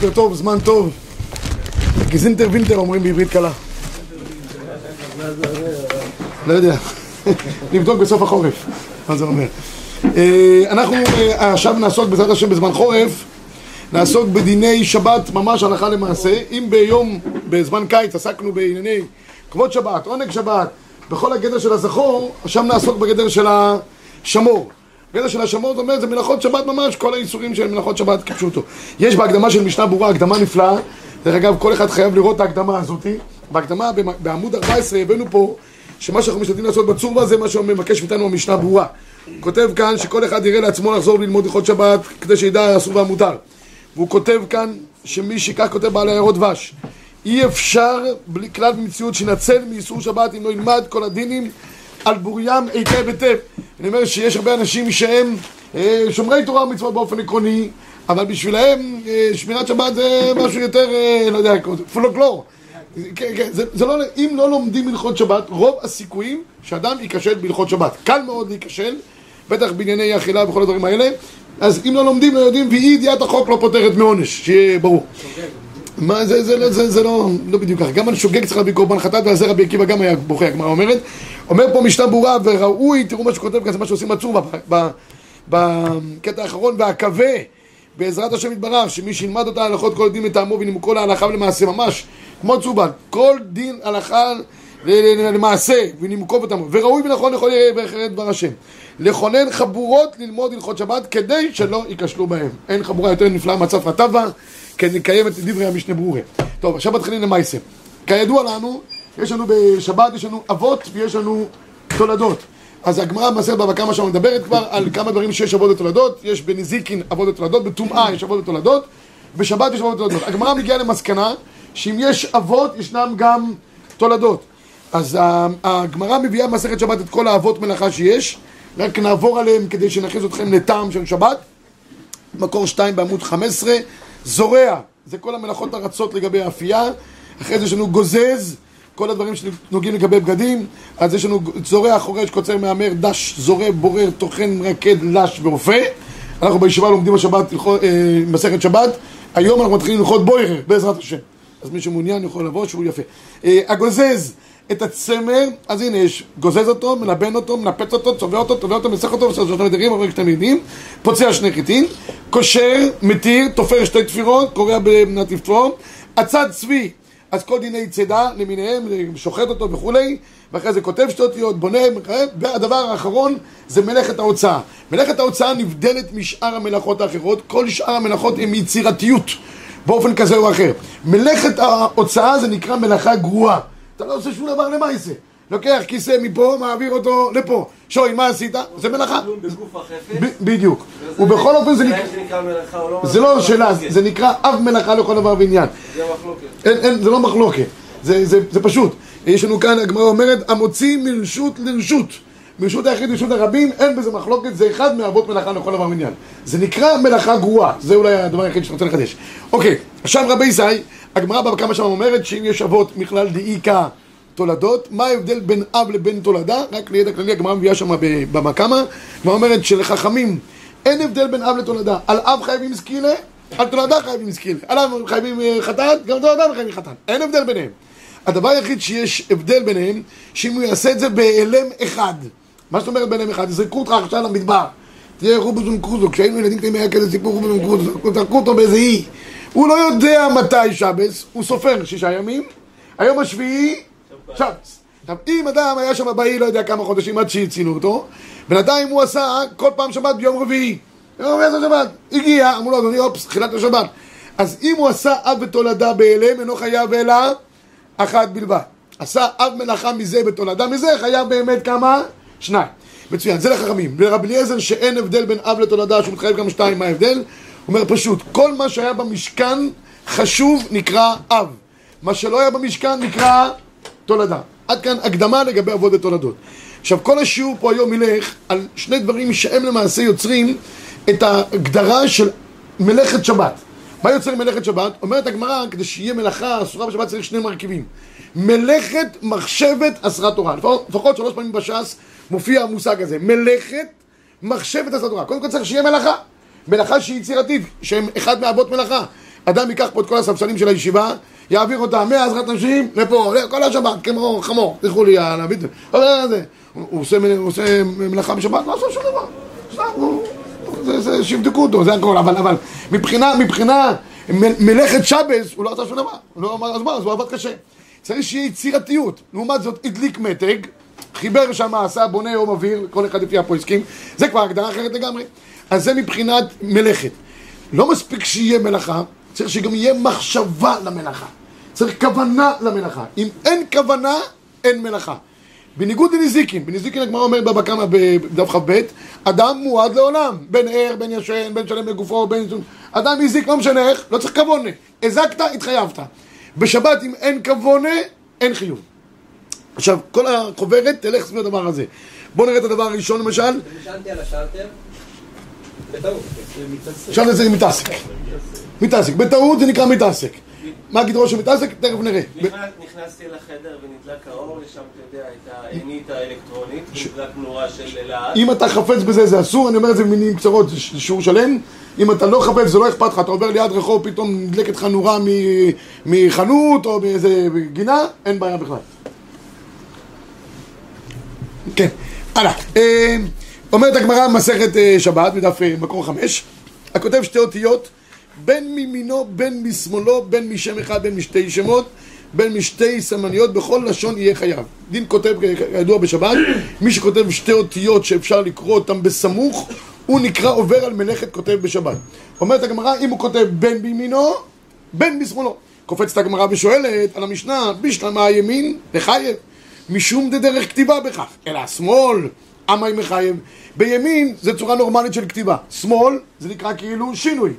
בוקר טוב, זמן טוב. גזינטר וינטר אומרים בעברית קלה. לא יודע. נבדוק בסוף החורף, מה זה אומר. אה, אנחנו אה, עכשיו נעסוק בעזרת השם בזמן חורף, נעסוק בדיני שבת ממש הלכה למעשה. אם ביום, בזמן קיץ עסקנו בענייני כבוד שבת, עונג שבת, בכל הגדר של הזכור, עכשיו נעסוק בגדר של השמור. גדר של השמור, זאת אומרת, זה מלאכות שבת ממש, כל האיסורים של מלאכות שבת כפשוטו. יש בהקדמה של משנה ברורה, הקדמה נפלאה. דרך אגב, כל אחד חייב לראות את ההקדמה הזאתי. בהקדמה, בעמוד 14, הבאנו פה שמה שאנחנו משתדלים לעשות בצורבה זה מה שמבקש מאיתנו המשנה ברורה. הוא כותב כאן שכל אחד יראה לעצמו לחזור ללמוד הלכות שבת כדי שידע אסור והמותר. והוא כותב כאן שמי שכך כותב בעל הערות דבש אי אפשר בלי כלל במציאות שינצל מאיסור שבת אם לא ילמד כל הדינים על בוריים היטב היטב. אני אומר שיש הרבה אנשים שהם אה, שומרי תורה ומצוות באופן עקרוני, אבל בשבילם אה, שמירת שבת זה משהו יותר, אה, לא יודע, פולקלור. כן, כן, זה, זה לא, אם לא לומדים הלכות שבת, רוב הסיכויים שאדם ייכשל בהלכות שבת. קל מאוד להיכשל, בטח בענייני אכילה וכל הדברים האלה. אז אם לא לומדים, לא יודעים, ואי ידיעת החוק לא פותרת מעונש, שיהיה ברור. מה זה, זה, זה, זה, זה לא, לא בדיוק ככה. גם על שוגג צריך להביא קורבן חטאת, ועל זה רבי עקיבא גם היה בוכה, הגמרא אומרת. אומר פה משנה ברורה, וראוי, תראו מה שכותב כאן, זה מה שעושים בצור בקטע האחרון, והקווה, בעזרת השם יתברך, שמי שילמד אותה הלכות כל דין מטעמו ונימוקו להלכה ולמעשה ממש, כמו צובן, כל דין הלכה למעשה ונימוקו וטעמו, וראוי ונכון לכל יראה דבר השם. לכונן חבורות ללמוד הלכות שבת כדי שלא ייכשלו בהם. אין חבורה יותר נפלאה מצב רטבה, כדי לקיים את דברי המשנה ברורה. טוב, עכשיו מתחילים למעשה. כידוע לנו, יש לנו בשבת, יש לנו אבות ויש לנו תולדות. אז הגמרא במסכת בבא קמא שם מדברת כבר על כמה דברים שיש אבות ותולדות, יש בנזיקין אבות ותולדות, בטומאה יש אבות ותולדות, בשבת יש אבות ותולדות. הגמרא מגיעה למסקנה שאם יש אבות, ישנם גם תולדות. אז הגמרא מביאה במסכת שבת את כל האבות מלאכה שיש, רק נעבור עליהם כדי שנכניס אתכם לטעם של שבת. מקור 2 בעמוד 15, זורע, זה כל המלאכות הרצות לגבי האפייה, אחרי זה יש לנו גוזז, כל הדברים שנוגעים לגבי בגדים, אז יש לנו זורע, חורש, קוצר, מהמר, דש, זורע, בורר, טוחן, מרקד, לש ורופא. אנחנו בישיבה לומדים בשבת, אה, מסכת שבת, היום אנחנו מתחילים ללכות בוירר, בעזרת השם. אז מי שמעוניין יכול לבוא, שהוא יפה. אה, הגוזז את הצמר, אז הנה יש, גוזז אותו, מלבן אותו, מנפץ אותו, צובע אותו, תובע אותו, מסך אותו, עושה שלושה נדרים, עובר שאתם יודעים, פוצע שני חיטים, קושר, מתיר, תופר שתי תפירות, קורע במנת תפתור, עצת צבי, אז כל דיני צידה למיניהם, שוחט אותו וכולי, ואחרי זה כותב שתי אותיות, בונה, והדבר האחרון זה מלאכת ההוצאה. מלאכת ההוצאה נבדלת משאר המלאכות האחרות, כל שאר המלאכות הן יצירתיות באופן כזה או אחר. מלאכת ההוצאה זה נקרא מלאכה גרועה. אתה לא עושה שום דבר למעשה. לוקח כיסא מפה, מעביר אותו לפה. שוי, מה עשית? זה מלאכה. בדיוק. ובכל אופן זה נקרא... לא זה לא שאלה, זה נקרא אב מלאכה לכל דבר ועניין. זה מחלוקת. זה לא מחלוקת. זה פשוט. יש לנו כאן, הגמרא אומרת, המוציא מרשות לרשות. מרשות היחיד לרשות הרבים, אין בזה מחלוקת, זה אחד מאבות מלאכה לכל דבר ועניין. זה נקרא מלאכה גרועה, זה אולי הדבר היחיד שאתה רוצה לחדש. אוקיי, עכשיו רבי ישי, הגמרא בבא כמה שם אומרת שאם יש אבות מכלל דאיקה תולדות, מה ההבדל בין אב לבין תולדה? רק לידע כללי, הגמרא מביאה שם בבא קמא, הגמרא אומרת שלחכמים אין הבדל בין אב לתולדה, על אב חייבים סקילה, על תולדה חייבים סקילה, על אב חייבים אה, חתן, גם תולדה חייבים חתן, אין הבדל ביניהם. הדבר היחיד שיש הבדל ביניהם, שאם הוא יעשה את זה בהיעלם אחד. מה זאת אומרת בהיעלם אחד? יזרקו אותך עכשיו למדבר. תהיה רובוזון קרוזו, כשהיינו ילדים קטנים היה כזה סיפור רובוזון קרוזו, זרקו אותו באיזה אי. הוא לא יודע מתי שבס, הוא סופר שישה ימים, היום השביעי, שבס. עכשיו, אם אדם היה שם באי לא יודע כמה חודשים עד שהצינו אותו, בינתיים הוא עשה כל פעם שבת ביום רביעי. יום איזה שבת? הגיע, אמרו לו, אדוני, אופס, תחילת השבת. אז אם הוא עשה אב ותולדה בהלם, אינו חייב אלא אחת בלבד. עשה אב מלאכה מזה ותולדה מזה, חייב באמת כמה? שניים. מצוין, זה לחכמים. לרבי אליעזר שאין הבדל בין אב לתולדה, שהוא מתחייב גם שתיים, מה ההבדל? הוא אומר פשוט, כל מה שהיה במשכן חשוב נקרא אב. מה שלא היה במשכן נקרא תולדה. עד כאן הקדמה לגבי אבות ותולדות. עכשיו, כל השיעור פה היום ילך על שני דברים שהם למעשה יוצרים את ההגדרה של מלאכת שבת. מה יוצר מלאכת שבת? אומרת הגמרא, כדי שיהיה מלאכה אסורה בשבת צריך שני מרכיבים. מלאכת מחשבת אסרת תורה. לפחות שלוש פעמים בש"ס מופיע המושג הזה. מלאכת מחשבת אסרת תורה. קודם כל צריך שיהיה מלאכה. מלאכה שהיא יצירתית, שהם אחד מאבות מלאכה. אדם ייקח פה את כל הספסלים של הישיבה, יעביר אותם מעזרת נשים לפה, כל השבת, כמו חמור, תלכו לי על הביט, הוא עושה מלאכה בשבת, לא עושה שום דבר, סתם, שיבדקו אותו, זה הכל, אבל מבחינה, מבחינה מלאכת שבס, הוא לא עשה שום דבר, לא אמר, אז מה, אז הוא עבד קשה. צריך שיהיה יצירתיות. לעומת זאת, הדליק מתג, חיבר שם, עשה, בונה יום אוויר, כל אחד לפי הפויסקים, זה כבר הגדרה אחרת לגמרי. אז זה מבחינת מלאכת. לא מספיק שיהיה מלאכה, צריך שגם יהיה מחשבה למלאכה. צריך כוונה למלאכה. אם אין כוונה, אין מלאכה. בניגוד לנזיקין, בנזיקין הגמרא אומר בבא קמא בדף כ"ב, אדם מועד לעולם, בין ער, בין ישן, בין שלם בגופו, בין... אדם הזיק, לא משנה איך, לא צריך כוונה. הזקת, התחייבת. בשבת אם אין כוונה, אין חיוב. עכשיו, כל החוברת תלך סביב הדבר הזה. בואו נראה את הדבר הראשון למשל. נשענתי על השלטר, בטעות. שאלת זה מתעסק. מתעסק. בטעות זה נקרא מתעסק. מה הגדרו של מתעסק? תכף נראה. נכנסתי לחדר ונדלק האור, יש שם, אתה יודע, את העינית האלקטרונית, נדלק נורה של להט. אם אתה חפץ בזה זה אסור, אני אומר את זה במילים קצרות, זה שיעור שלם. אם אתה לא חפץ, זה לא אכפת לך, אתה עובר ליד רחוב, פתאום נדלקת לך נורה מחנות או מאיזה גינה, אין בעיה בכלל. כן, הלאה. אה, אומרת הגמרא במסכת אה, שבת, בדף אה, מקור חמש, הכותב שתי אותיות, בין מימינו, בין משמאלו, בין משם אחד, בין משתי שמות, בין משתי סמניות, בכל לשון יהיה חייב. דין כותב, כידוע בשבת, מי שכותב שתי אותיות שאפשר לקרוא אותן בסמוך, הוא נקרא עובר על מלאכת כותב בשבת. אומרת הגמרא, אם הוא כותב בין בימינו, בין בשמאלו. קופצת הגמרא ושואלת על המשנה, בשלמה הימין לחייב, משום דרך כתיבה בכך, אלא השמאל, אמה היא מחייב. בימין זה צורה נורמלית של כתיבה, שמאל זה נקרא כאילו שינוי.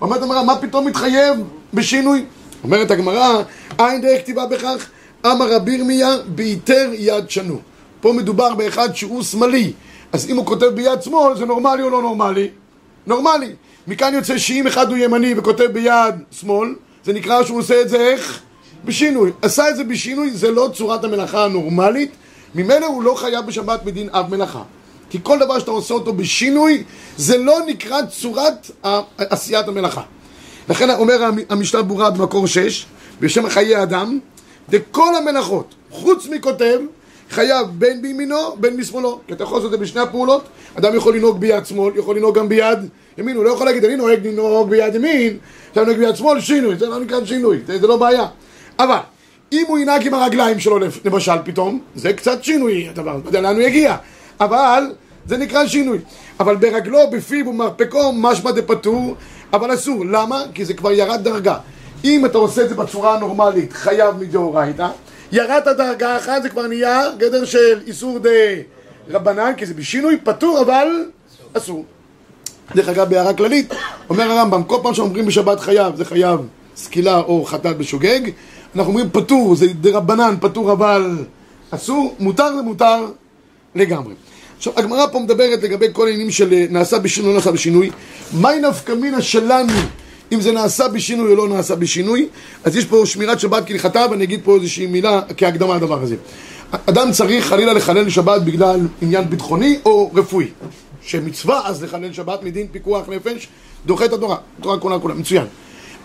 אומרת הגמרא, מה פתאום מתחייב בשינוי? אומרת הגמרא, אין דרך כתיבה בכך, אמר רבי ירמיה, ביתר יד שנו. פה מדובר באחד שהוא שמאלי, אז אם הוא כותב ביד שמאל, זה נורמלי או לא נורמלי? נורמלי. מכאן יוצא שאם אחד הוא ימני וכותב ביד שמאל, זה נקרא שהוא עושה את זה איך? בשינוי. עשה את זה בשינוי, זה לא צורת המלאכה הנורמלית, ממילא הוא לא חייב בשבת בדין אב מלאכה. כי כל דבר שאתה עושה אותו בשינוי, זה לא נקרא צורת עשיית המלאכה. לכן אומר המשנה ברורה במקור 6, בשם חיי אדם, וכל המלאכות, חוץ מכותב, חייב בין בימינו, בין משמאלו. כי אתה יכול לעשות את זה בשני הפעולות. אדם יכול לנהוג ביד שמאל, יכול לנהוג גם ביד ימין. הוא לא יכול להגיד, אני נוהג לנהוג ביד ימין, עכשיו נוהג ביד שמאל, שינוי. זה לא נקרא שינוי, זה, זה לא בעיה. אבל, אם הוא ינהג עם הרגליים שלו, למשל, פתאום, זה קצת שינוי הדבר, לא יודע לאן הוא יגיע. אבל, זה נקרא שינוי. אבל ברגלו, בפיו ומרפקו, משמע דפטור, אבל אסור. למה? כי זה כבר ירד דרגה. אם אתה עושה את זה בצורה הנורמלית, חייב מדאורייתא. ירדת דרגה אחת, זה כבר נהיה גדר של איסור דה רבנן, כי זה בשינוי פטור, אבל אסור. דרך אגב, בהערה כללית, אומר הרמב"ם, כל פעם שאומרים בשבת חייב, זה חייב סקילה או חטאת בשוגג, אנחנו אומרים פטור, זה דה רבנן, פטור אבל אסור, מותר זה מותר לגמרי. עכשיו, הגמרא פה מדברת לגבי כל העניינים של נעשה בשינוי או לא נעשה בשינוי. מהי נפקא מינה שלנו אם זה נעשה בשינוי או לא נעשה בשינוי, אז יש פה שמירת שבת כהלכתה, ואני אגיד פה איזושהי מילה כהקדמה לדבר הזה. אדם צריך חלילה לחלל שבת בגלל עניין ביטחוני או רפואי. שמצווה אז לחלל שבת מדין פיקוח נפש, דוחה את התורה, התורה כולה כולה, מצוין.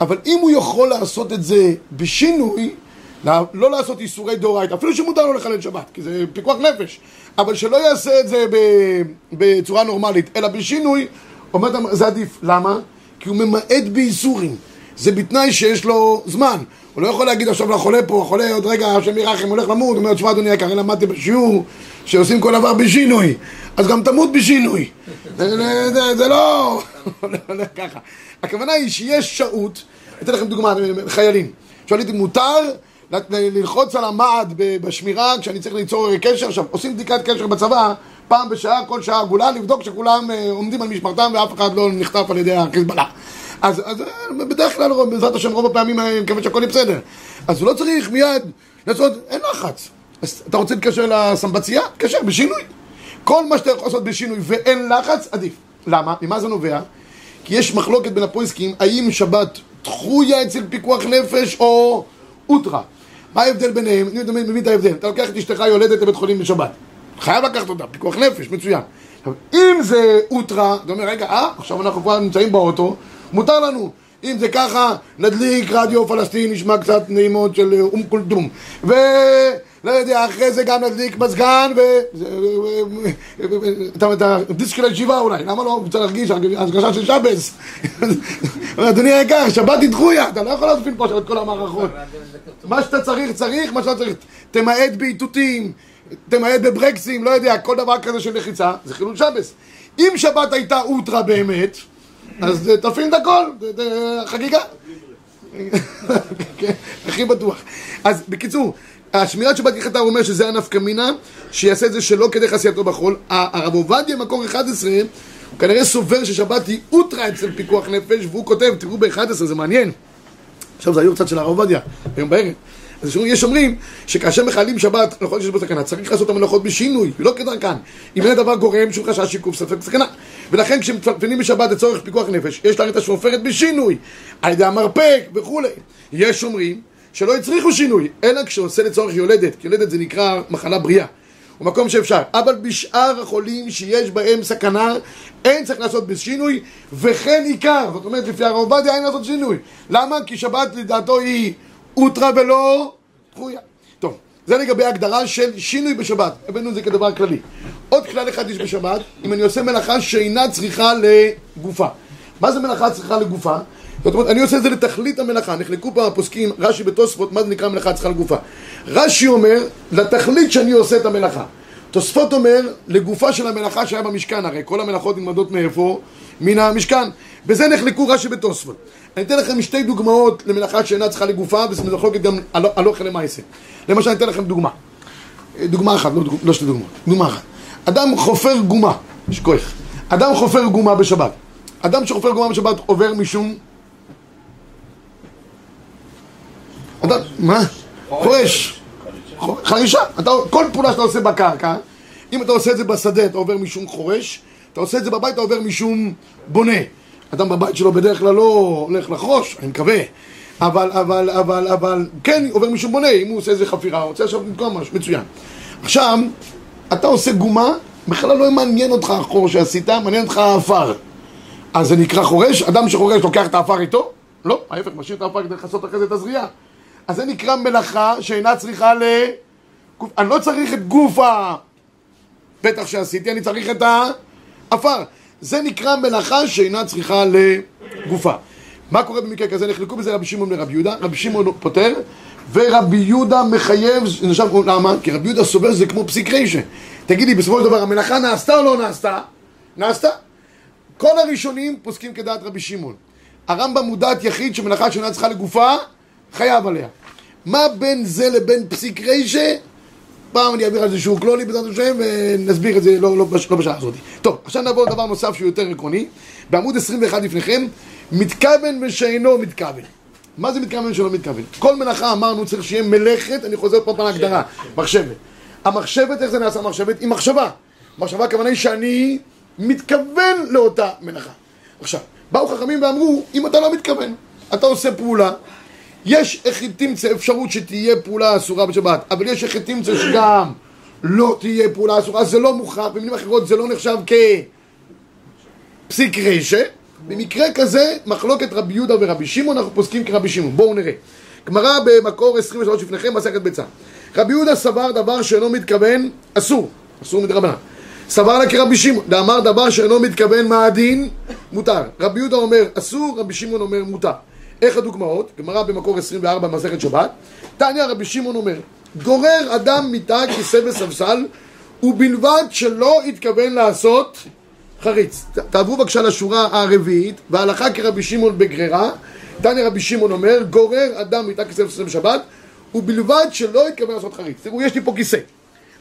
אבל אם הוא יכול לעשות את זה בשינוי, לא לעשות איסורי דאורייתא, אפילו שמותר לו לחלל שבת, כי זה פיקוח נפש, אבל שלא יעשה את זה בצורה נורמלית, אלא בשינוי, אומר, זה עדיף. למה? כי הוא ממעט באיסורים. זה בתנאי שיש לו זמן. הוא לא יכול להגיד עכשיו לחולה פה, החולה עוד רגע, השם ירחם, הולך למות, הוא אומר, תשמע אדוני יקר, אני למדתי בשיעור שעושים כל דבר בשינוי, אז גם תמות בשינוי. זה לא... הולך ככה. הכוונה היא שיש שהות, אתן לכם דוגמה, חיילים. שואלים מותר ללחוץ על המעד בשמירה כשאני צריך ליצור קשר? עכשיו, עושים בדיקת קשר בצבא פעם בשעה, כל שעה עגולה, לבדוק שכולם אה, עומדים על משמרתם ואף אחד לא נחטף על ידי החיזבאללה. אז, אז אה, בדרך כלל, בעזרת השם, רוב הפעמים אני מקווה שהכל יהיה בסדר. אז הוא לא צריך מיד לעשות, אין לחץ. אז אתה רוצה להתקשר לסמבצייה? תקשר בשינוי. כל מה שאתה יכול לעשות בשינוי ואין לחץ, עדיף. למה? ממה זה נובע? כי יש מחלוקת בין הפויסקים, האם שבת דחויה אצל פיקוח נפש או אוטרה. מה ההבדל ביניהם? אני מבין את ההבדל. אתה לוקח את אשתך יולדת לבית חולים בשבת. חייב לקחת אותה, פיקוח נפש, מצוין. עכשיו, אם זה אוטרה, אתה אומר, רגע, אה, עכשיו אנחנו כבר נמצאים באוטו, מותר לנו. אם זה ככה, נדליק רדיו פלסטין, נשמע קצת נעימות של אום כולתום. ו... לא יודע, אחרי זה גם נדליק מזגן ו... את הדיסק של הישיבה אולי, למה לא? רוצה להרגיש הרגשה של שבס. אדוני היקר, שבת דחויה, אתה לא יכול להפעיל פה את כל המערכות. מה שאתה צריך, צריך, מה שאתה צריך. תמעט באיתותים, תמעט בברקסים, לא יודע, כל דבר כזה של לחיצה, זה חילול שבס. אם שבת הייתה אוטרה באמת, אז תפעיל את הכל, חגיגה. כן, הכי בטוח. אז בקיצור, השמירת שבת כחטא הוא אומר שזה הנפקא מינה, שיעשה את זה שלא כדי חסייתו בחול. הרב עובדיה, מקור 11, הוא כנראה סובר ששבת היא אוטרה אצל פיקוח נפש, והוא כותב, תראו ב-11, זה מעניין. עכשיו זה היו קצת של הרב עובדיה, היום בערב. אז יש אומרים שכאשר מחללים שבת לחודש שיש בו סכנה, צריך לעשות את המלאכות בשינוי, ולא כדרכן. אם אין הדבר גורם שום חשש שיקוף ספק סכנה. ולכן כשמתפלפלים בשבת לצורך פיקוח נפש, יש להרים את השופרת בשינוי, על ידי המרפק וכולי. יש אומרים שלא הצריכו שינוי, אלא כשעושה לצורך יולדת, כי יולדת זה נקרא מחלה בריאה. הוא מקום שאפשר, אבל בשאר החולים שיש בהם סכנה, אין צריך לעשות בשינוי, וכן עיקר, זאת אומרת לפי הרב עובדיה אין לעשות שינוי. למה? כי שבת לדעתו היא אוטרה ולא דחויה. זה לגבי הגדרה של שינוי בשבת, הבאנו את זה כדבר כללי. עוד כלל אחד יש בשבת, אם אני עושה מלאכה שאינה צריכה לגופה. מה זה מלאכה צריכה לגופה? זאת אומרת, אני עושה את זה לתכלית המלאכה. נחלקו פה הפוסקים, רש"י בתוספות, מה זה נקרא מלאכה צריכה לגופה. רש"י אומר, לתכלית שאני עושה את המלאכה. תוספות אומר, לגופה של המלאכה שהיה במשכן, הרי כל המלאכות נלמדות מאיפה? מן המשכן. בזה נחלקו רש"י בתוספות. אני אתן לכם שתי דוגמאות למלאכה שאינה צריכה לגופה, וזה מחלוקת גם על אוכל למעשה. למשל, אני אתן לכם דוגמה. דוגמה אחת, לא, לא שתי דוגמאות. דוגמה אחת. אדם חופר גומה, יש כוח. אדם חופר גומה בשבת. אדם שחופר גומה בשבת עובר משום... אדם, מה? חורש. חרישה. אתה, כל פעולה שאתה עושה בקרקע, אם אתה עושה את זה בשדה, אתה עובר משום חורש, אתה עושה את זה בבית, אתה עובר משום בונה. אדם בבית שלו בדרך כלל לא הולך לחרוש, אני מקווה. אבל, אבל, אבל, אבל, כן עובר משום בונה, אם הוא עושה איזה חפירה, הוא רוצה עכשיו לתקוע משהו, מצוין. עכשיו, אתה עושה גומה, בכלל לא מעניין אותך החור שעשית, מעניין אותך העפר. אז זה נקרא חורש? אדם שחורש לוקח את העפר איתו? לא, ההפך, משאיר את העפר כדי לכסות אחרי זה את הזריעה. אז זה נקרא מלאכה שאינה צריכה ל... אני לא צריך את גוף הפתח שעשיתי, אני צריך את העפר. זה נקרא מלאכה שאינה צריכה לגופה. מה קורה במקרה כזה? נחלקו בזה רבי שמעון לרבי יהודה, רבי שמעון פותר, ורבי יהודה מחייב, נשאר, למה? כי רבי יהודה סובר שזה כמו פסיק רישה. תגידי, בסופו של דבר המלאכה נעשתה או לא נעשתה? נעשתה. כל הראשונים פוסקים כדעת רבי שמעון. הרמב"ם מודעת יחיד שמלאכה שאינה צריכה לגופה, חייב עליה. מה בין זה לבין פסיק רישה? פעם אני אעביר על זה שיעור כלולי בעזרת השם ונסביר את זה לא, לא, לא בשעה הזאת. טוב, עכשיו נעבור לדבר נוסף שהוא יותר עקרוני. בעמוד 21 לפניכם, מתכוון ושאינו מתכוון. מה זה מתכוון ושאינו מתכוון? כל מלאכה אמרנו צריך שיהיה מלאכת, אני חוזר פה פעם להגדרה, מחשבת. המחשבת, איך זה נעשה מחשבת? עם מחשבה. מחשבה הכוונה היא שאני מתכוון לאותה מלאכה. עכשיו, באו חכמים ואמרו, אם אתה לא מתכוון, אתה עושה פעולה, יש איך תמצא אפשרות שתהיה פעולה אסורה בשבת, אבל יש איך תמצא שגם לא תהיה פעולה אסורה, זה לא מוכרח, במילים אחרות זה לא נחשב כפסיק רשע. במקרה כזה, מחלוקת רבי יהודה ורבי שמעון, אנחנו פוסקים כרבי שמעון. בואו נראה. גמרא במקור 23 לפניכם, מסכת ביצה. רבי יהודה סבר דבר שאינו מתכוון, אסור, אסור מדרבנן. סבר לה כרבי שמעון, ואמר דבר שאינו מתכוון מה הדין, מותר. רבי יהודה אומר אסור, רבי שמעון אומר מותר. איך הדוגמאות? גמרא במקור 24 במסכת שבת. תניא רבי שמעון אומר, גורר אדם מיטה, כיסא וספסל, ובלבד שלא התכוון לעשות חריץ. תעברו בבקשה לשורה הרביעית, והלכה כרבי שמעון בגררה. תניא רבי שמעון אומר, גורר אדם מיטה, כיסא וספסל בשבת, ובלבד שלא התכוון לעשות חריץ. תראו, יש לי פה כיסא.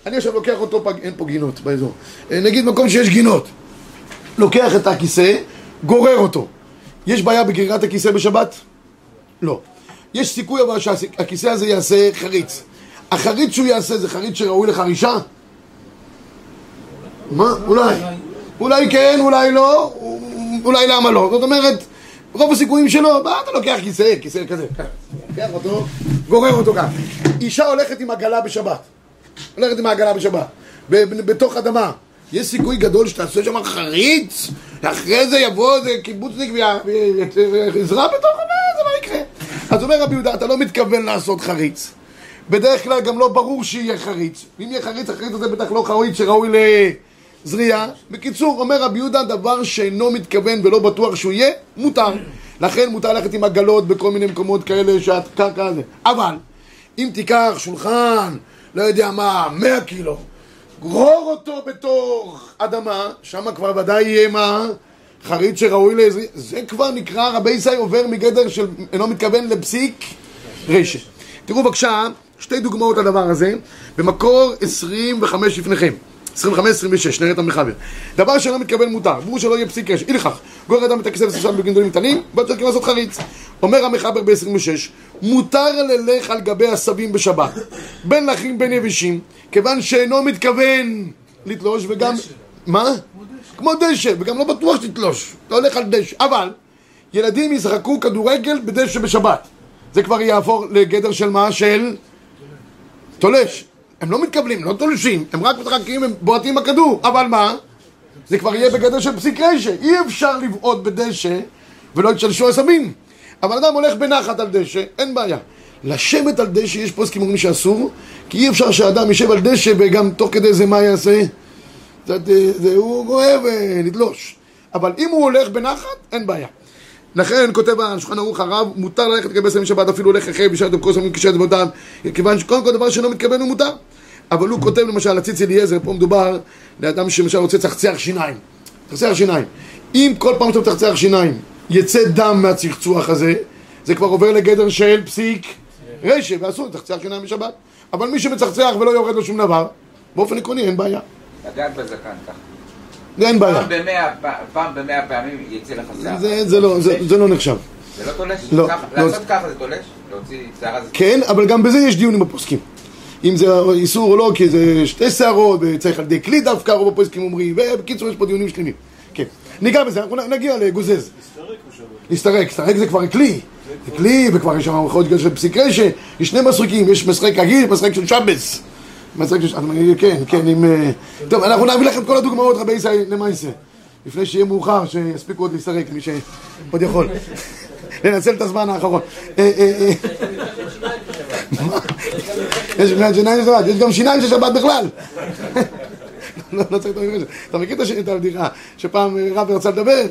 אני עכשיו לוקח אותו, פג... אין פה גינות באזור. נגיד מקום שיש גינות. לוקח את הכיסא, גורר אותו. יש בעיה בגרירת הכיסא בשבת? לא. יש סיכוי אבל שהכיסא הזה יעשה חריץ. החריץ שהוא יעשה זה חריץ שראוי לחרישה? מה? אולי. אולי כן, אולי לא, אולי למה לא. זאת אומרת, רוב הסיכויים שלו, מה אתה לוקח כיסא, כיסא כזה, לוקח אותו, גורר אותו כאן. אישה הולכת עם עגלה בשבת. הולכת עם העגלה בשבת. בתוך אדמה. יש סיכוי גדול שתעשה שם חריץ? אחרי זה יבוא איזה קיבוצניק ויזרע בתוך מה, זה לא יקרה. אז אומר רבי יהודה, אתה לא מתכוון לעשות חריץ. בדרך כלל גם לא ברור שיהיה חריץ. אם יהיה חריץ, החריץ הזה בטח לא חריץ שראוי לזריעה. בקיצור, אומר רבי יהודה, דבר שאינו מתכוון ולא בטוח שהוא יהיה, מותר. לכן מותר ללכת עם עגלות בכל מיני מקומות כאלה שהקרקע הזה. אבל, אם תיקח שולחן, לא יודע מה, 100 קילו, גרור אותו בתוך אדמה, שם כבר ודאי יהיה מה? חריץ שראוי לעזרי, זה כבר נקרא, רבי ישראל עובר מגדר של אינו מתכוון לפסיק רשת. תראו בבקשה, שתי דוגמאות לדבר הזה, במקור 25 לפניכם. 25-26, נראה את המחבר. דבר שאינו מתכוון מותר, ברור שלא יהיה פסיק רשת. אי לכך, גורר אדם את הכסף ושם בגנדולים קטנים, צריך לעשות חריץ. אומר המחבר ב-26, מותר ללך על גבי עשבים בשבת, בין לחים בין יבשים, כיוון שאינו מתכוון לתלוש וגם... מה? כמו דשא, וגם לא בטוח שתתלוש, אתה הולך על דשא, אבל ילדים ישחקו כדורגל בדשא בשבת, זה כבר יעבור לגדר של מה? של תולש. הם לא מתקבלים, לא תולשים, הם רק משחקים, הם בועטים בכדור, אבל מה? זה כבר יהיה בגדר של פסיק רשא, אי אפשר לבעוט בדשא ולא יתשלשו עשבים. אבל אדם הולך בנחת על דשא, אין בעיה. לשבת על דשא, יש פה הסכימות שאסור, כי אי אפשר שאדם יישב על דשא וגם תוך כדי זה מה יעשה? זה, זה, זה, הוא אוהב לתלוש. אבל אם הוא הולך בנחת, אין בעיה. לכן כותב השולחן ערוך הרב, מותר ללכת לגבי סמים שבת, אפילו הולך אחרי בשעת כל סמים כשעת ומותם, כיוון שקודם כל דבר שאינו מתכוון הוא מותר. אבל הוא כותב למשל, הציץ אליעזר, פה מדובר לאדם שלמשל רוצה צחצח שיניים. צחצח שיניים. אם כל פעם שאתה מצחצח שיניים יצא דם מהצחצוח הזה, זה כבר עובר לגדר של פסיק רשע, ואסור לצחצח שיניים בשבת. אבל מי שמצחצח ולא יורד לו שום דבר, באופן עקרוני אין בעיה. לגעת בזקן ככה. אין בעיה. פעם במאה, פעמים יצא לך שיער. זה, זה, לא, זה, זה לא נחשב. זה לא תולש? לא, לא. לעשות ככה זה תולש? להוציא שיער הזה? כן, אבל גם בזה יש דיונים בפוסקים. אם זה איסור או לא, כי זה שתי שערות, וצריך על ידי כלי דווקא, רוב הפוסקים אומרים, ובקיצור יש פה דיונים שלמים. כן. ניגע בזה, אנחנו נגיע לגוזז. להסתרק, להסתרק זה כבר כלי. זה כלי, וכבר יש שם יכול להיות של פסיק רשע, יש שני מסריקים, יש מסרק רגיל, מסרק של שבס. כן, כן, עם... אה, טוב, אנחנו נביא לכם כל הדוגמאות, רבי ישראל, למעשה. לפני שיהיה מאוחר, שיספיקו עוד להסתרק, מי שעוד יכול. לנצל את הזמן האחרון. אה, אה? יש שיניים של שבת, יש גם שיניים של שבת בכלל. לא לא צריך את הזה. אתה מכיר את הבדיחה, שפעם רב רצה לדבר,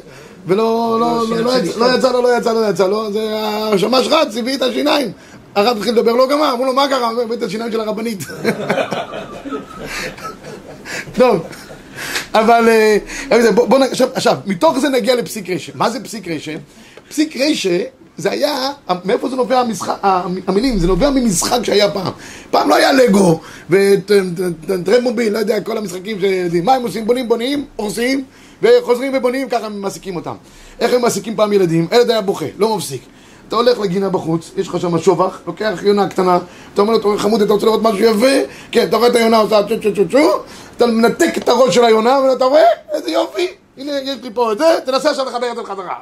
ולא לא- לא יצא לו, לא יצא לו, לא יצא לו, זה השמש רץ, הביא את השיניים. הרב התחיל לדבר, לא גמר, אמרו לו, מה קרה? הוא הביא את השיניים של הרבנית. טוב, אבל אה, אבל בוא, בוא, נ- עכשיו, מתוך זה נגיע לפסיק רשע. מה זה פסיק רשע? פסיק רשע זה היה, מאיפה זה נובע המשחק, המילים, זה נובע ממשחק שהיה פעם. פעם לא היה לגו וטרמוביל, לא יודע, כל המשחקים שיודעים. מה הם עושים? בונים, בונים, הורסים, וחוזרים ובונים, ככה הם מעסיקים אותם. איך הם מעסיקים פעם ילדים? ילד היה בוכה, לא מפסיק. אתה הולך לגינה בחוץ, יש לך שם שובח, לוקח יונה קטנה, אתה אומר לו, חמוד, אתה רוצה לראות משהו יפה? כן, אתה רואה את היונה עושה צ'ו צ'ו צ'ו צ'ו, אתה מנתק את הראש של היונה, ואתה רואה? איזה יופי, הנה, יש לי פה את זה, תנסה עכשיו לחבר את זה בחזרה.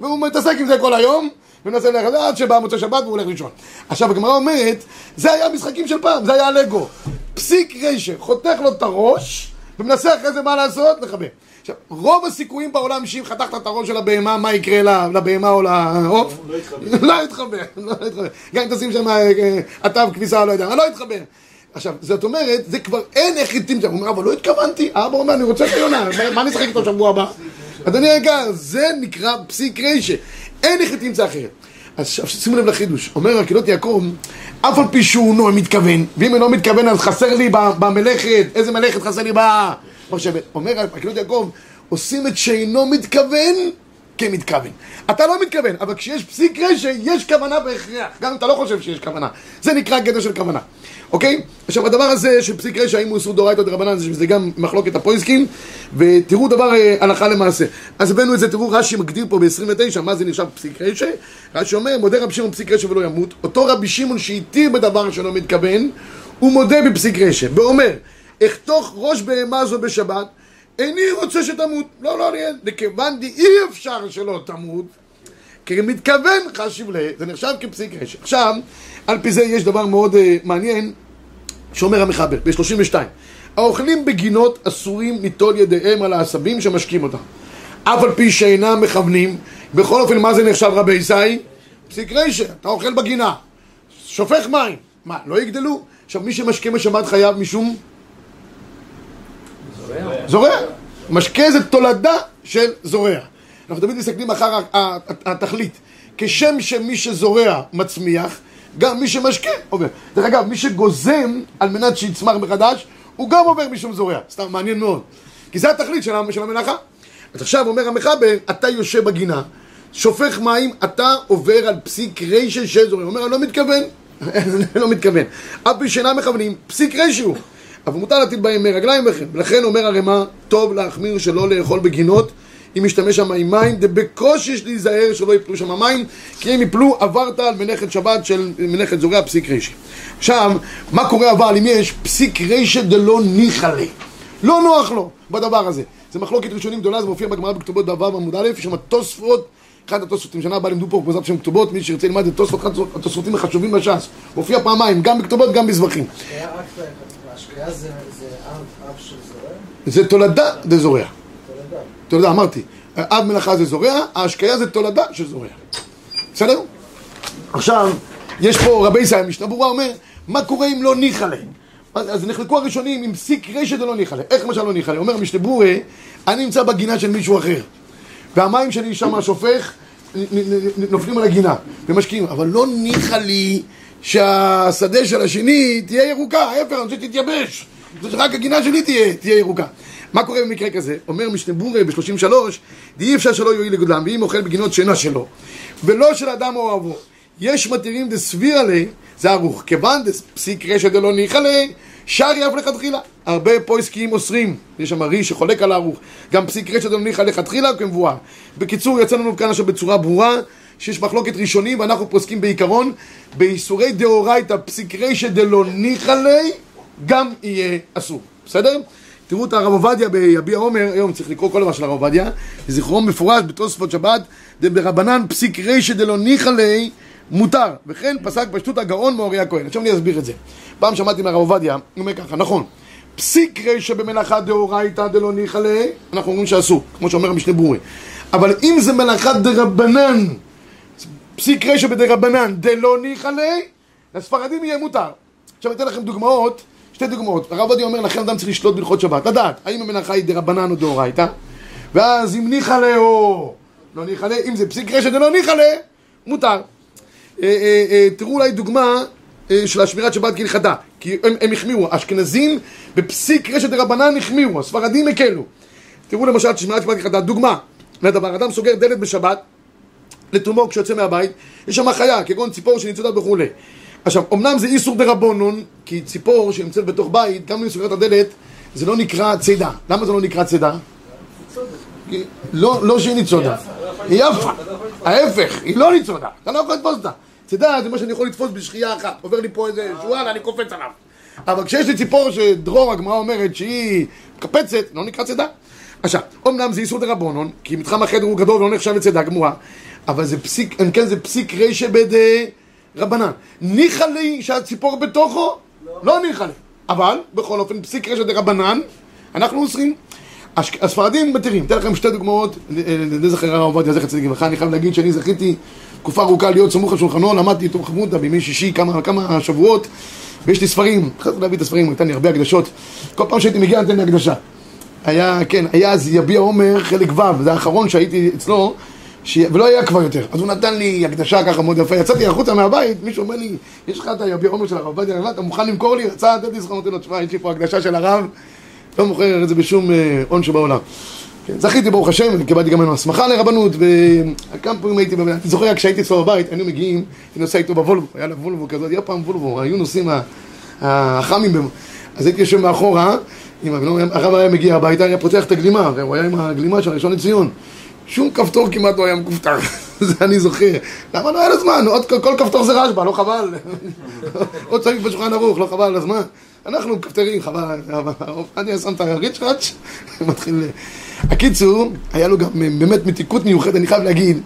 והוא מתעסק עם זה כל היום, ומנסה ללכת עד שבא מוצא שבת והוא הולך לישון. עכשיו הגמרא אומרת, זה היה משחקים של פעם, זה היה לגו. פסיק רשע, חותך לו את הראש, ומנסה אחרי זה מה לעשות? לחבר. עכשיו, רוב הסיכויים בעולם שאם חתכת את הראש של הבהמה, מה יקרה לבהמה או לעוף? לא יתחבר, לא יתחבר. גם אם תשים שם אה, עטב כביסה, לא יודע, לא יתחבר. עכשיו, זאת אומרת, זה כבר אין איך חיטים שם. הוא אומר, אבל לא התכוונתי. האבא אומר, אני רוצה את היונה, מה- אני אשחק איתו שבוע הבא? אדוני היקר, זה נקרא פסיק רשע. אין איך תמצא אחרת. אז שימו לב לחידוש. אומר הקהילות יעקב, אף על פי שהוא נו מתכוון, ואם אינו מתכוון אז חסר לי ב- במלאכת, איזה מלאכת חסר לי במחשבת. אומר הקהילות יעקב, עושים את שאינו מתכוון כמתכוון. אתה לא מתכוון, אבל כשיש פסיק רשע, יש כוונה בהכרח, גם אם אתה לא חושב שיש כוונה. זה נקרא גדר של כוונה. אוקיי? עכשיו הדבר הזה של פסיק רשע, האם הוא איסור דאורייתא דרבנן, זה גם מחלוקת הפויסקים, ותראו דבר אה, הלכה למעשה. אז הבאנו את זה, תראו רש"י מגדיר פה ב-29, מה זה נחשב פסיק רשע? רש"י אומר, מודה רבי שמעון פסיק רשע ולא ימות, אותו רבי שמעון שהתיר בדבר שלא מתכוון, הוא מודה בפסיק רשע, ואומר, אחתוך ראש בהמה זו בשבת, איני רוצה שתמות. לא, לא, לא, לכיוון די אי אפשר שלא תמות, כי מתכוון חשיב ל... זה נחשב כפסיק רשע. עכשיו, על פי זה יש דבר מאוד uh, מעניין, שאומר המחבר, ב-32. האוכלים בגינות אסורים ליטול ידיהם על העשבים שמשקים אותם. אף על פי שאינם מכוונים, בכל אופן, מה זה נחשב רבי ישי? פסיק רישה, אתה אוכל בגינה, שופך מים, מה, לא יגדלו? עכשיו, מי שמשקה בשבת חייב משום... זורע. משקה זה תולדה של זורע. אנחנו תמיד מסתכלים אחר התכלית. כשם שמי שזורע מצמיח, גם מי שמשקה עובר. דרך אגב, מי שגוזם על מנת שיצמח מחדש, הוא גם עובר משום זורע. סתם, מעניין מאוד. כי זה התכלית של, של המלאכה. אז עכשיו אומר המחבר, אתה יושב בגינה, שופך מים, אתה עובר על פסיק רשע זורע. הוא אומר, אני לא מתכוון. אני לא מתכוון. אף פי שאינם מכוונים, פסיק רשע הוא. אבל מותר להטיל בהם רגליים בכם. ולכן אומר הרמ"א, טוב להחמיר שלא לאכול בגינות אם משתמש שם עם מים, דבקושי יש להיזהר שלא יפלו שם מים, כי אם יפלו עברת על מלאכת שבת של מלאכת זורע פסיק רשע. עכשיו, מה קורה אבל אם יש פסיק רשע דלא ניחא לי? לא נוח לו בדבר הזה. זה מחלוקת ראשונים גדולה, זה מופיע בגמרא בכתובות דף ו' עמוד א', יש שם תוספות, אחד התוספותים, שנה הבאה לימדו פה בעזרת השם כתובות, מי שירצה ללמד את תוספות, אחד התוספותים החשובים בש"ס, מופיע פעמיים, גם בכתובות, גם בזבחים. בהשקיה זה אב אב של זורע? זה תולדה דזורע. תולדה. תולדה, אמרתי. אב מלאכה זה זורע, ההשקיה זה תולדה של זורע. בסדר? עכשיו, יש פה רבי ישראל, משנה ברורה אומר, מה קורה אם לא ניחא להם? אז אז נחלקו הראשונים עם סיק רשת ולא ניחא להם. איך למשל לא ניחא להם? אומר משנה ברורה, אני נמצא בגינה של מישהו אחר, והמים שלי שם שופך, נופלים על הגינה, ומשקיעים, אבל לא ניחא לי שהשדה של השני תהיה ירוקה, ההפך, אני רוצה שתתייבש. שרק הגינה שלי תהיה, תהיה ירוקה. מה קורה במקרה כזה? אומר משנה ברורה ב-33, אי אפשר שלא יועיל לגודלם, ואם אוכל בגינות שאינה שלו, ולא של אדם או אוהבו. יש מתירים דסביר עלי, זה ערוך, כיוון דפסיק רשת דלא ניחא לי, שרי אף לכתחילה. הרבה פויסקים אוסרים, יש שם רי שחולק על הערוך, גם פסיק רשת דלא ניחא לכתחילה כמבואר. בקיצור, יצא לנו כאן עכשיו בצורה ברורה, שיש מחלוקת ראשונים, ואנחנו פוסקים בעיקרון, באיסורי דאורייתא פסיק רשת דלא ניחא לי, גם יהיה אסור, בסדר? תראו את הרב עובדיה ביביע עומר, היום צריך לקרוא כל דבר של הרב עובדיה, זכרו מפורש בתוספות שבת, דברבנן פסיק רישא דלא ניחא ליה מותר, וכן פסק פשטות הגאון מאורי הכהן. עכשיו אני אסביר את זה. פעם שמעתי מהרב עובדיה, הוא אומר ככה, נכון, פסיק רישא במלאכה דאורייתא דלא ניחא ליה, אנחנו אומרים שאסור, כמו שאומר המשנה ברורי. אבל אם זה מלאכה דרבנן, פסיק רישא בדרבנן דלא ניחא ליה, לספרדים יהיה מותר. עכשיו אתן לכם דוגמאות, שתי דוגמאות. הרב עובדיה אומר לכם אדם צריך לשלוט בהלכות שבת, לדעת האם המלאכה היא דרבנן או דאורייתא, ואז אם ניחא לה או לא ניחא לה, אם זה פסיק רשת דלא ניחא לה, מותר. אה, אה, אה, תראו אולי דוגמה של השמירת שבת כהלכתה, כי הם, הם החמירו, האשכנזים בפסיק רשת דרבנן החמירו, הספרדים הקלו. תראו למשל שמירת שבת כהלכתה, דוגמה לדבר, אדם סוגר דלת בשבת לתומו כשיוצא מהבית, יש שם חיה, כגון ציפור שניצודה וכולי. עכשיו, אמנם זה איסור דרבנון, כי ציפור שנמצאת בתוך בית, גם אם סוגרת הדלת, זה לא נקרא צידה. למה זה לא נקרא צידה? לא, לא שהיא ניצודה. היא יפה. ההפך, היא לא ניצודה. אתה לא יכול לתפוס אותה. צידה זה מה שאני יכול לתפוס בשחייה אחת. עובר לי פה איזה שועל, אני קופץ עליו. אבל כשיש לי ציפור שדרור, הגמרא אומרת שהיא מקפצת, לא נקרא צידה. עכשיו, אמנם זה איסור דרבנון, כי מתחם החדר הוא גדול ולא נחשב לצידה גמורה, אבל זה פסיק, אם כן זה פסיק רישא בד רבנן. ניחא לי שהציפור בתוכו? לא ניחא לי. אבל, בכל אופן, פסיק רישא דרבנן, אנחנו אוסרים. הספרדים מתירים, אתן לכם שתי דוגמאות, לזכר הרב עובדיה, זכר צדיק לברכה, אני חייב להגיד שאני זכיתי תקופה ארוכה להיות סמוך על שולחנו, למדתי איתו חמודה בימי שישי כמה, כמה שבועות, ויש לי ספרים, התחלתי להביא את הספרים, הוא נתן לי הרבה הקדשות, כל פעם שהייתי מגיע נתן לי הקדשה. היה, כן, היה אז יביע עומר חלק ו', זה האחרון שהייתי אצלו, ש... ולא היה כבר יותר. אז הוא נתן לי הקדשה ככה מאוד יפה. יצאתי החוצה מהבית, מישהו אומר לי, יש לך את היביע עומר של הרב עובדיה לבד, אתה מוכן למכור לי? רצה לתת לי זכר, אמרתי לו, תשמע, יש לי פה הקדשה של הרב, לא מוכר את זה בשום אה, הון שבעולם. כן, זכיתי ברוך השם, קיבלתי גם ממנו הסמכה לרבנות, וכמה פעמים הייתי, אני זוכר כשהייתי אצלו בבית, היינו מגיעים, הייתי נוסע איתו בוולבו, היה לו וולבו כזאת, היה פעם וולבו, היו נוסעים החמים, אז הייתי יושב מאחורה, הרב היה מגיע הביתה, היה פותח את הגלימה, והוא היה עם הגלימה של הראשון לציון. שום כפתור כמעט לא היה מכופתר, זה אני זוכר. למה לא היה לו זמן? עוד כל כפתור זה רשב"א, לא חבל? עוד צריך בשולחן ערוך, לא חבל על הזמן? אנחנו כפתרים, חבל, אני שם את הריצ'ראץ', מתחיל... הקיצור, היה לו גם באמת מתיקות מיוחדת, אני חייב להגיד,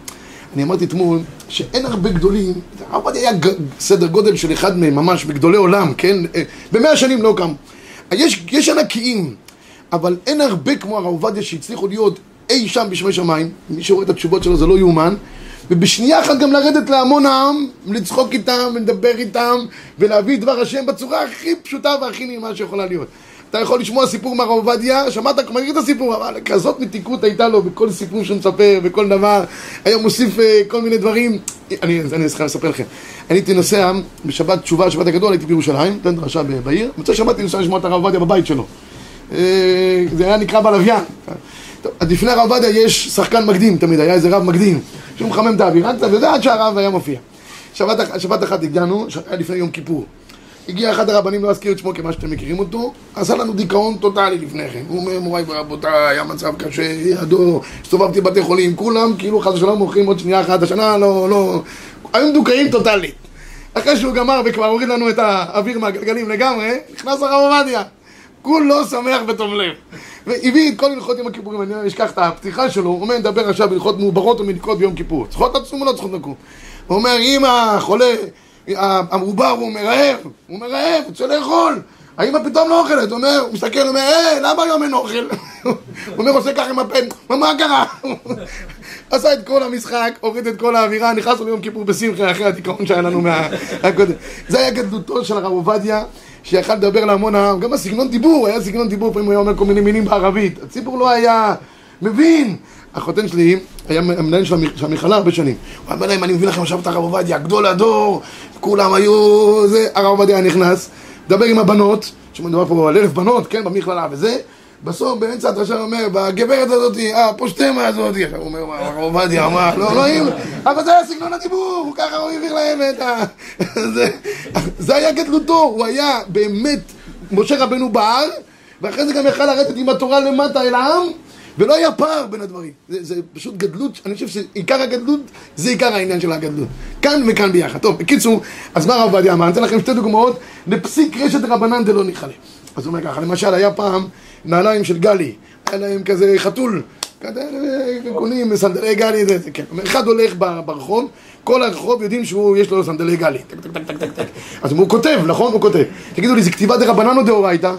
אני אמרתי אתמול, שאין הרבה גדולים, הרב עובדיה היה סדר גודל של אחד מהם, ממש בגדולי עולם, כן? אה, במאה שנים לא קם. יש, יש ענקיים, אבל אין הרבה כמו הרב עובדיה שהצליחו להיות אי שם בשמי שמיים, מי שרואה את התשובות שלו זה לא יאומן, ובשנייה אחת גם לרדת להמון העם, לצחוק איתם, ולדבר איתם, ולהביא דבר השם בצורה הכי פשוטה והכי נעימה שיכולה להיות. אתה יכול לשמוע סיפור מהרב עובדיה, שמעת, מכיר את הסיפור, אבל כזאת מתיקות הייתה לו בכל סיפור שהוא מספר, בכל דבר, היה מוסיף אה, כל מיני דברים. אני, אני לספר לכם. אני הייתי נוסע בשבת תשובה, שבת הגדול, הייתי בירושלים, נותן דרשה בעיר, מוצא שבת הייתי נוסע לשמוע את הרב עובדיה בבית שלו. אה, זה היה נקרא בלוויין. טוב, אז לפני הרב עובדיה יש שחקן מקדים תמיד, היה איזה רב מקדים, שהוא מחמם את האווירה קצת, וזה עד שהרב היה מופיע. שבת, שבת אחת הגענו, היה לפני יום כיפור. הגיע אחד הרבנים, לא אזכיר את שמו כמה שאתם מכירים אותו, עשה לנו דיכאון טוטאלי לפני כן. הוא אומר, מוריי ורבותיי, היה מצב קשה, ידו, הסתובבתי בבתי חולים, כולם כאילו חס ושלום מוכרים עוד שנייה אחת, השנה לא, לא... היו מדוכאים טוטאלית. אחרי שהוא גמר וכבר הוריד לנו את האוויר מהגלגלים לגמרי, נכנס הרב עובדיה. כולו שמח בתום לב. והביא את כל הלכות יום הכיפורים, אני אשכח את הפתיחה שלו, הוא אומר, נדבר עכשיו בהלכות מעוברות ומניקות ביום כיפור. צריכות לצום או לא צריכות לקום? הוא אומר, אם החולה, המעובר הוא מרעב, הוא מרעב, רוצה לאכול. האמא פתאום לא אוכלת, הוא אומר, הוא מסתכל, הוא אומר, אה, למה היום אין אוכל? הוא אומר, עושה ככה עם הפן, מה, קרה? עשה את כל המשחק, הוריד את כל האווירה, נכנסנו ליום כיפור בשמחה אחרי הדיכאון שהיה לנו מה- מהקודם. זה היה גדלותו של הרב עובדיה, שיכל לדבר להמון העם, גם הסגנון דיבור, היה סגנון דיבור, לפעמים הוא היה אומר כל מיני מילים בערבית. הציבור לא היה מבין. החותן שלי היה המנהל של המ- של המכללה הרבה שנים. הוא אמר להם, אני מביא לכם עכשיו את הרב עובדיה, גדול הדור, כולם היו... זה, הרב עובדיה נכנס, מדבר עם הבנות, שמדובר פה על אלף בנות, כן, במכללה וזה, בסוף באמצע הדרשה הוא אומר, בגברת הזאת, הפושטמה הזאת, עכשיו הוא אומר, הרב עובדיה אמר, לא, לא, אם, אבל זה היה סגנון הדיבור, ככה הוא העביר להם את ה... זה היה גדלותו, הוא היה באמת משה רבנו בהר, ואחרי זה גם יכל לרדת עם התורה למטה אל העם, ולא היה פער בין הדברים. זה, זה פשוט גדלות, אני חושב שעיקר הגדלות זה עיקר העניין של הגדלות. כאן וכאן ביחד. טוב, בקיצור, אז מה הרב עובדיה אמר? אני אתן לכם שתי דוגמאות לפסיק רשת רבנן דלא ניחלה. אז הוא אומר ככה, למשל היה פעם נעליים של גלי, היה להם כזה חתול, קונים סנדלי גלי, זה, זה, כן. אחד הולך ברחוב, כל הרחוב יודעים שהוא, יש לו סנדלי גלי. טק, טק, טק, טק, טק. אז הוא כותב, נכון? הוא כותב. תגידו לי, זה כתיבה דרבנן או דאורייתא?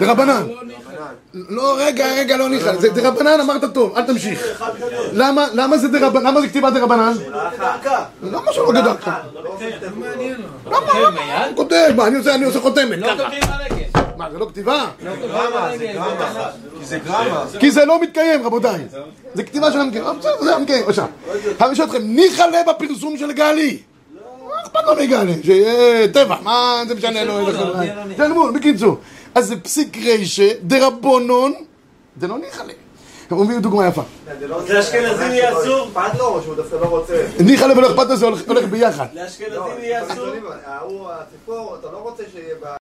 דרבנן. לא, רגע, רגע, לא ניחא. זה דרבנן, אמרת טוב, אל תמשיך. למה למה זה דרבנן? למה זה כתיבה דרבנן? למה שלא גדל? למה? הוא כותב, מה, אני עושה אני עושה חותמת. ככה. מה, זה לא כתיבה? כי זה לא מתקיים, רבותיי. זה כתיבה של המקיים. בסדר, זה המקיים. עכשיו, אני שואל אתכם, ניחא לב בפרסום של גלי. מה אכפת לו מגלי? שיהיה טבע, מה זה משנה לו? איזה חברה? תלמוד, בקיצור. אז זה פסיק רישה, דרבונון, זה לא ניחא. הם אומרים דוגמה יפה. לאשכנזים יהיה אסור? אכפת לו או שהוא דווקא לא רוצה? ניחא לב ולא אכפת לו, זה הולך הולך ביחד. לאשכנזים יהיה אסור? ההוא, הציפור, אתה לא רוצה שיהיה ב...